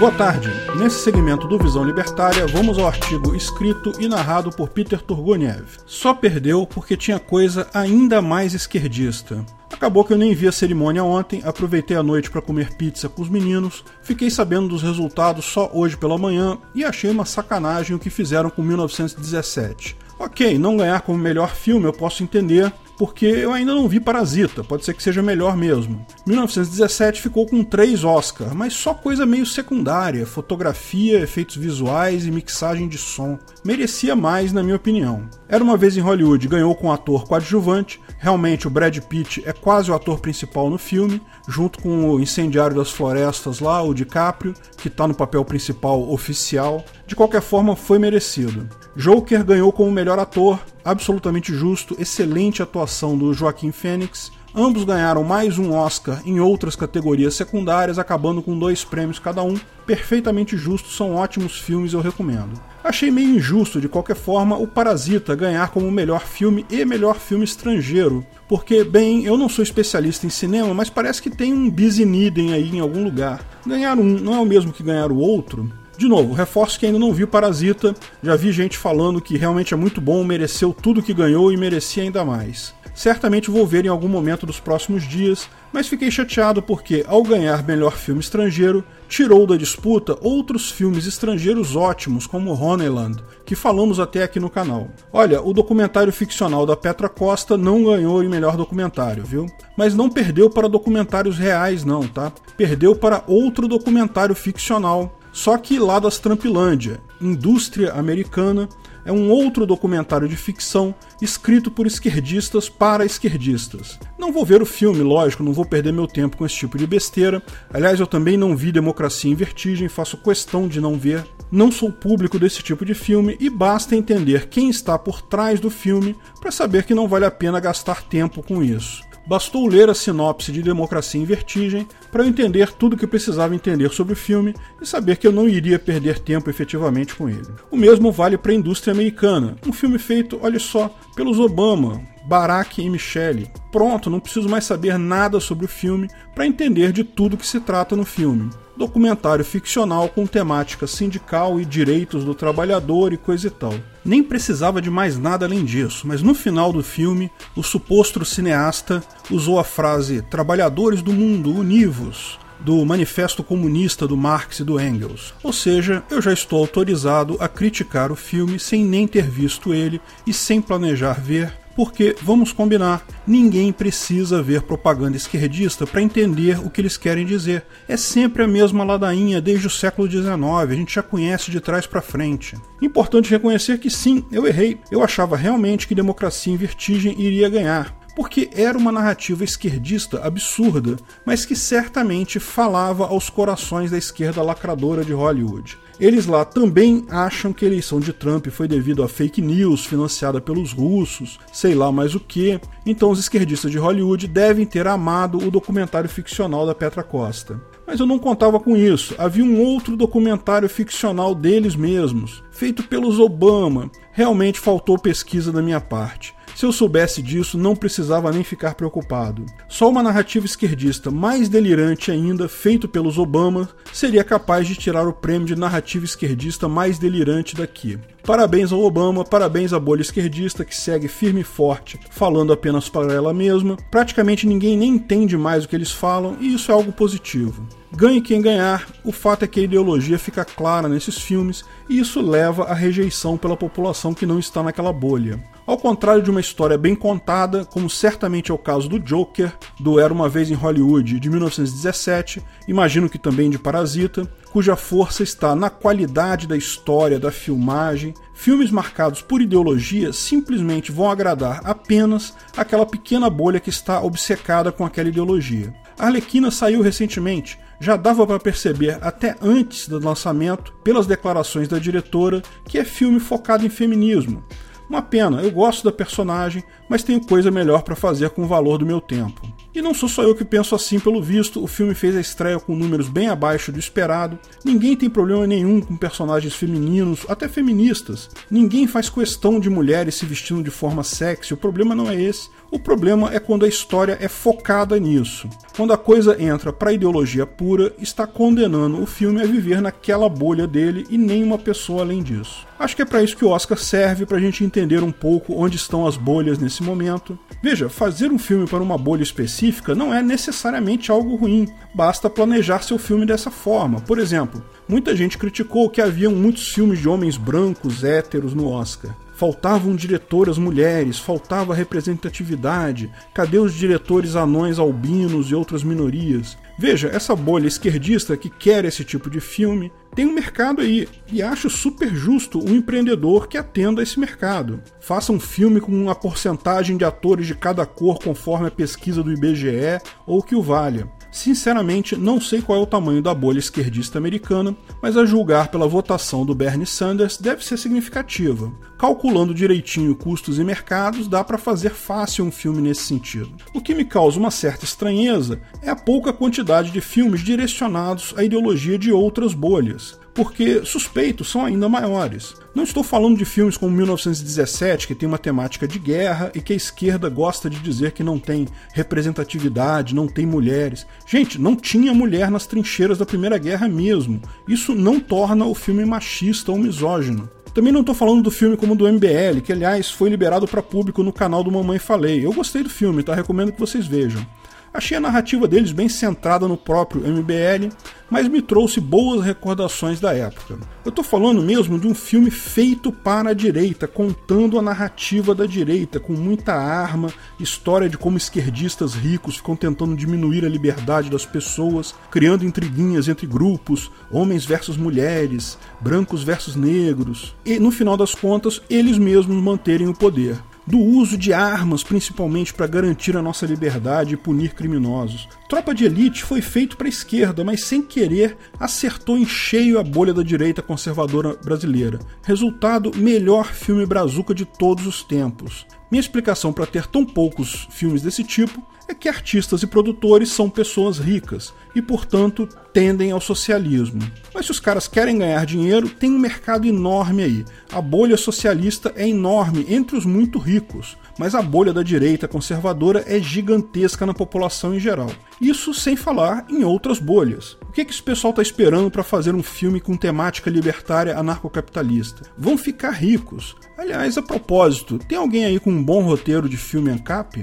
Boa tarde. Nesse segmento do Visão Libertária, vamos ao artigo escrito e narrado por Peter Turguniev. Só perdeu porque tinha coisa ainda mais esquerdista. Acabou que eu nem vi a cerimônia ontem, aproveitei a noite para comer pizza com os meninos, fiquei sabendo dos resultados só hoje pela manhã e achei uma sacanagem o que fizeram com 1917. Ok, não ganhar como melhor filme eu posso entender, porque eu ainda não vi Parasita, pode ser que seja melhor mesmo. 1917 ficou com três Oscars, mas só coisa meio secundária, fotografia, efeitos visuais e mixagem de som. Merecia mais, na minha opinião. Era uma vez em Hollywood, ganhou com um ator coadjuvante, realmente o Brad Pitt é quase o ator principal no filme, junto com o incendiário das florestas lá, o DiCaprio, que está no papel principal oficial. De qualquer forma, foi merecido. Joker ganhou como melhor ator, absolutamente justo, excelente atuação do Joaquim Fênix. Ambos ganharam mais um Oscar em outras categorias secundárias, acabando com dois prêmios cada um. Perfeitamente justo, são ótimos filmes, eu recomendo. Achei meio injusto, de qualquer forma, o Parasita ganhar como melhor filme e melhor filme estrangeiro. Porque, bem, eu não sou especialista em cinema, mas parece que tem um busy needing aí em algum lugar. Ganhar um não é o mesmo que ganhar o outro, de novo, reforço que ainda não viu Parasita, já vi gente falando que realmente é muito bom, mereceu tudo que ganhou e merecia ainda mais. Certamente vou ver em algum momento dos próximos dias, mas fiquei chateado porque, ao ganhar melhor filme estrangeiro, tirou da disputa outros filmes estrangeiros ótimos, como Honeyland, que falamos até aqui no canal. Olha, o documentário ficcional da Petra Costa não ganhou em melhor documentário, viu? Mas não perdeu para documentários reais, não, tá? Perdeu para outro documentário ficcional só que lá das Trampilândia, Indústria Americana, é um outro documentário de ficção escrito por esquerdistas para esquerdistas. Não vou ver o filme, lógico, não vou perder meu tempo com esse tipo de besteira. Aliás, eu também não vi Democracia em Vertigem, faço questão de não ver. Não sou público desse tipo de filme e basta entender quem está por trás do filme para saber que não vale a pena gastar tempo com isso. Bastou ler a sinopse de Democracia em Vertigem para eu entender tudo o que precisava entender sobre o filme e saber que eu não iria perder tempo efetivamente com ele. O mesmo vale para a indústria americana, um filme feito, olha só, pelos Obama, Barack e Michelle. Pronto, não preciso mais saber nada sobre o filme para entender de tudo que se trata no filme documentário ficcional com temática sindical e direitos do trabalhador e coisa e tal. Nem precisava de mais nada além disso, mas no final do filme, o suposto cineasta usou a frase Trabalhadores do mundo, univos, do Manifesto Comunista do Marx e do Engels. Ou seja, eu já estou autorizado a criticar o filme sem nem ter visto ele e sem planejar ver, porque, vamos combinar, ninguém precisa ver propaganda esquerdista para entender o que eles querem dizer. É sempre a mesma ladainha desde o século XIX, a gente já conhece de trás para frente. Importante reconhecer que sim, eu errei. Eu achava realmente que Democracia em Vertigem iria ganhar porque era uma narrativa esquerdista absurda, mas que certamente falava aos corações da esquerda lacradora de Hollywood. Eles lá também acham que a eleição de Trump foi devido a fake news financiada pelos russos, sei lá mais o que. Então os esquerdistas de Hollywood devem ter amado o documentário ficcional da Petra Costa. Mas eu não contava com isso. Havia um outro documentário ficcional deles mesmos, feito pelos Obama. Realmente faltou pesquisa da minha parte. Se eu soubesse disso, não precisava nem ficar preocupado. Só uma narrativa esquerdista mais delirante ainda, feito pelos Obama, seria capaz de tirar o prêmio de narrativa esquerdista mais delirante daqui. Parabéns ao Obama, parabéns à bolha esquerdista que segue firme e forte, falando apenas para ela mesma. Praticamente ninguém nem entende mais o que eles falam e isso é algo positivo. Ganhe quem ganhar, o fato é que a ideologia fica clara nesses filmes e isso leva à rejeição pela população que não está naquela bolha. Ao contrário de uma história bem contada, como certamente é o caso do Joker, do Era uma Vez em Hollywood de 1917, imagino que também de Parasita, cuja força está na qualidade da história, da filmagem. Filmes marcados por ideologia simplesmente vão agradar apenas aquela pequena bolha que está obcecada com aquela ideologia. A Arlequina saiu recentemente, já dava para perceber até antes do lançamento, pelas declarações da diretora, que é filme focado em feminismo. Uma pena, eu gosto da personagem, mas tenho coisa melhor para fazer com o valor do meu tempo. E não sou só eu que penso assim, pelo visto, o filme fez a estreia com números bem abaixo do esperado. Ninguém tem problema nenhum com personagens femininos, até feministas. Ninguém faz questão de mulheres se vestindo de forma sexy, o problema não é esse. O problema é quando a história é focada nisso. Quando a coisa entra para ideologia pura, está condenando o filme a viver naquela bolha dele e nenhuma pessoa além disso. Acho que é para isso que o Oscar serve, para a gente entender um pouco onde estão as bolhas nesse momento. Veja, fazer um filme para uma bolha específica não é necessariamente algo ruim, basta planejar seu filme dessa forma. Por exemplo, muita gente criticou que haviam muitos filmes de homens brancos héteros no Oscar faltavam diretoras mulheres, faltava representatividade, cadê os diretores anões albinos e outras minorias? Veja, essa bolha esquerdista que quer esse tipo de filme tem um mercado aí e acho super justo um empreendedor que atenda a esse mercado. Faça um filme com uma porcentagem de atores de cada cor conforme a pesquisa do IBGE ou que o valha. Sinceramente, não sei qual é o tamanho da bolha esquerdista americana, mas a julgar pela votação do Bernie Sanders deve ser significativa. Calculando direitinho custos e mercados, dá para fazer fácil um filme nesse sentido. O que me causa uma certa estranheza é a pouca quantidade de filmes direcionados à ideologia de outras bolhas porque suspeitos são ainda maiores. Não estou falando de filmes como 1917, que tem uma temática de guerra e que a esquerda gosta de dizer que não tem representatividade, não tem mulheres. Gente, não tinha mulher nas trincheiras da Primeira Guerra mesmo. Isso não torna o filme machista ou misógino. Também não estou falando do filme como do MBL, que aliás foi liberado para público no canal do Mamãe Falei. Eu gostei do filme, tá? Recomendo que vocês vejam. Achei a narrativa deles bem centrada no próprio MBL, mas me trouxe boas recordações da época. Eu tô falando mesmo de um filme feito para a direita, contando a narrativa da direita, com muita arma, história de como esquerdistas ricos ficam tentando diminuir a liberdade das pessoas, criando intriguinhas entre grupos, homens versus mulheres, brancos versus negros, e no final das contas, eles mesmos manterem o poder do uso de armas, principalmente para garantir a nossa liberdade e punir criminosos. Tropa de Elite foi feito para a esquerda, mas sem querer acertou em cheio a bolha da direita conservadora brasileira. Resultado: melhor filme brazuca de todos os tempos. Minha explicação para ter tão poucos filmes desse tipo é que artistas e produtores são pessoas ricas e, portanto, tendem ao socialismo. Mas se os caras querem ganhar dinheiro, tem um mercado enorme aí. A bolha socialista é enorme entre os muito ricos, mas a bolha da direita conservadora é gigantesca na população em geral. Isso sem falar em outras bolhas. O que, é que esse pessoal está esperando para fazer um filme com temática libertária anarcocapitalista? Vão ficar ricos. Aliás, a propósito, tem alguém aí com um bom roteiro de filme ANCAP?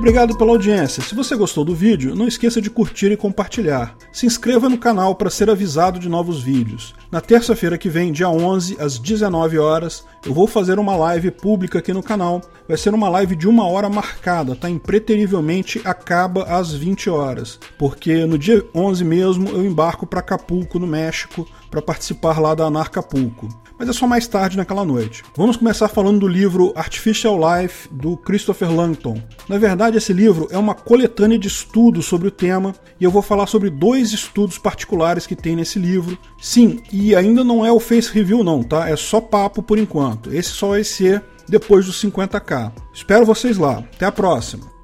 Obrigado pela audiência. Se você gostou do vídeo, não esqueça de curtir e compartilhar. Se inscreva no canal para ser avisado de novos vídeos. Na terça-feira que vem, dia 11, às 19 horas, eu vou fazer uma live pública aqui no canal. Vai ser uma live de uma hora marcada, tá? Impreterivelmente acaba às 20 horas, porque no dia 11 mesmo eu embarco para Acapulco, no México, para participar lá da Anarcapulco mas é só mais tarde naquela noite. Vamos começar falando do livro Artificial Life do Christopher Langton. Na verdade, esse livro é uma coletânea de estudos sobre o tema e eu vou falar sobre dois estudos particulares que tem nesse livro. Sim, e ainda não é o face review não, tá? É só papo por enquanto. Esse só vai ser depois dos 50k. Espero vocês lá. Até a próxima.